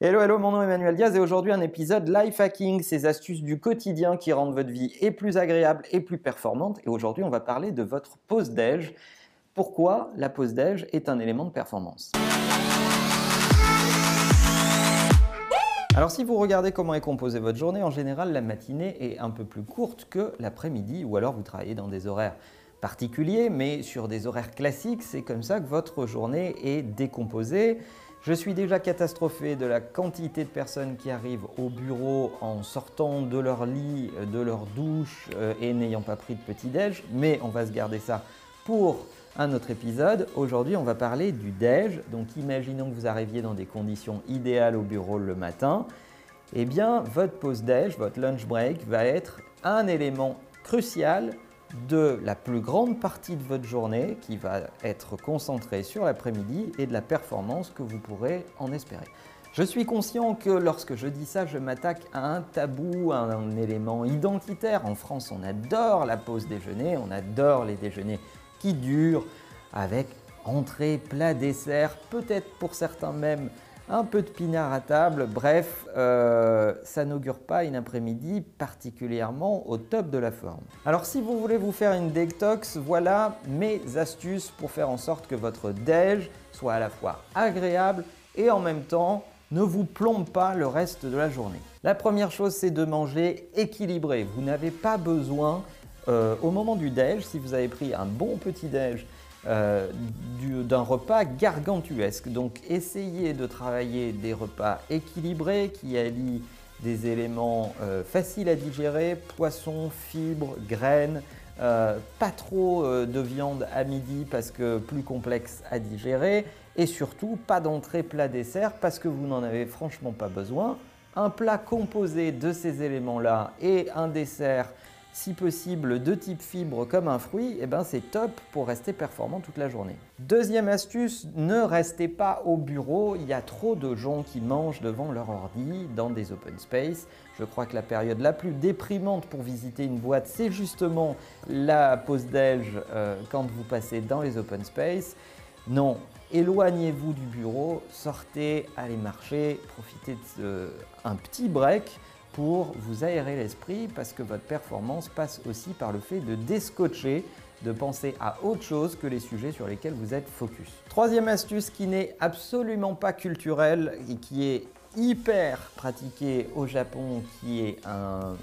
Hello, hello, mon nom est Emmanuel Diaz et aujourd'hui un épisode life hacking, ces astuces du quotidien qui rendent votre vie plus agréable et plus performante. Et aujourd'hui, on va parler de votre pause déj. Pourquoi la pause déj est un élément de performance? Alors si vous regardez comment est composée votre journée, en général la matinée est un peu plus courte que l'après-midi ou alors vous travaillez dans des horaires particuliers, mais sur des horaires classiques, c'est comme ça que votre journée est décomposée. Je suis déjà catastrophé de la quantité de personnes qui arrivent au bureau en sortant de leur lit, de leur douche euh, et n'ayant pas pris de petit-déj, mais on va se garder ça pour un autre épisode. Aujourd'hui, on va parler du déj. Donc imaginons que vous arriviez dans des conditions idéales au bureau le matin. Eh bien, votre pause déj, votre lunch break va être un élément crucial de la plus grande partie de votre journée qui va être concentrée sur l'après-midi et de la performance que vous pourrez en espérer. Je suis conscient que lorsque je dis ça, je m'attaque à un tabou, à un élément identitaire. En France, on adore la pause déjeuner, on adore les déjeuners qui durent avec entrée, plat, dessert, peut-être pour certains même un peu de pinard à table, bref, euh, ça n'augure pas une après-midi particulièrement au top de la forme. Alors si vous voulez vous faire une detox, voilà mes astuces pour faire en sorte que votre déj soit à la fois agréable et en même temps ne vous plombe pas le reste de la journée. La première chose, c'est de manger équilibré. Vous n'avez pas besoin, euh, au moment du déj, si vous avez pris un bon petit déj, euh, d'un repas gargantuesque. Donc essayez de travailler des repas équilibrés qui allient des éléments euh, faciles à digérer, poissons, fibres, graines, euh, pas trop de viande à midi parce que plus complexe à digérer et surtout pas d'entrée plat dessert parce que vous n'en avez franchement pas besoin. Un plat composé de ces éléments-là et un dessert si possible de type fibre comme un fruit, eh ben c'est top pour rester performant toute la journée. Deuxième astuce, ne restez pas au bureau, il y a trop de gens qui mangent devant leur ordi dans des open space. Je crois que la période la plus déprimante pour visiter une boîte, c'est justement la pause déj euh, quand vous passez dans les open space. Non, éloignez-vous du bureau, sortez, allez marcher, profitez d'un petit break pour vous aérer l'esprit parce que votre performance passe aussi par le fait de déscotcher, de penser à autre chose que les sujets sur lesquels vous êtes focus. Troisième astuce qui n'est absolument pas culturelle et qui est hyper pratiquée au Japon, qui est un,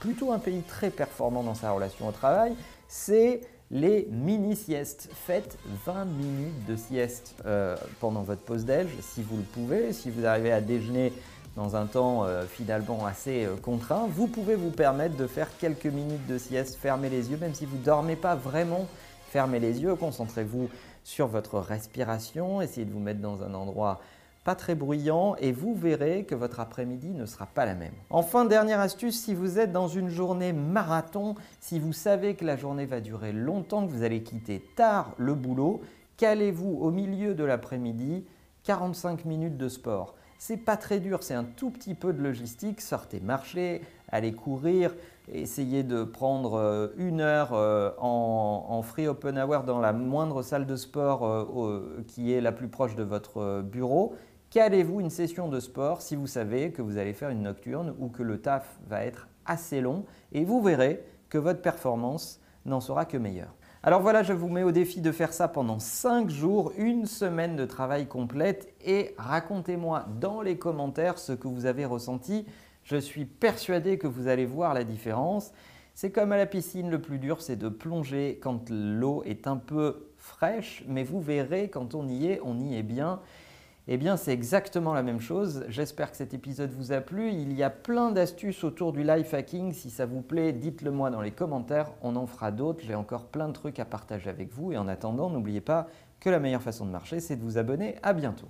plutôt un pays très performant dans sa relation au travail, c'est les mini-siestes. Faites 20 minutes de sieste euh, pendant votre pause déj si vous le pouvez. Si vous arrivez à déjeuner dans un temps euh, finalement assez euh, contraint, vous pouvez vous permettre de faire quelques minutes de sieste, fermez les yeux, même si vous ne dormez pas vraiment, fermez les yeux, concentrez-vous sur votre respiration, essayez de vous mettre dans un endroit pas très bruyant et vous verrez que votre après-midi ne sera pas la même. Enfin, dernière astuce, si vous êtes dans une journée marathon, si vous savez que la journée va durer longtemps, que vous allez quitter tard le boulot, calez-vous au milieu de l'après-midi 45 minutes de sport. C'est pas très dur, c'est un tout petit peu de logistique. Sortez marcher, allez courir, essayez de prendre euh, une heure euh, en, free open hour dans la moindre salle de sport euh, qui est la plus proche de votre bureau. Calez-vous une session de sport si vous savez que vous allez faire une nocturne ou que le taf va être assez long et vous verrez que votre performance n'en sera que meilleure. Alors voilà, je vous mets au défi de faire ça pendant 5 jours, une semaine de travail complète et racontez-moi dans les commentaires ce que vous avez ressenti. Je suis persuadé que vous allez voir la différence. C'est comme à la piscine, le plus dur c'est de plonger quand l'eau est un peu fraîche, mais vous verrez quand on y est, on y est bien. Eh bien, c'est exactement la même chose. J'espère que cet épisode vous a plu. Il y a plein d'astuces autour du life hacking. Si ça vous plaît, dites-le moi dans les commentaires. On en fera d'autres. J'ai encore plein de trucs à partager avec vous. Et en attendant, n'oubliez pas que la meilleure façon de marcher, c'est de vous abonner. À bientôt.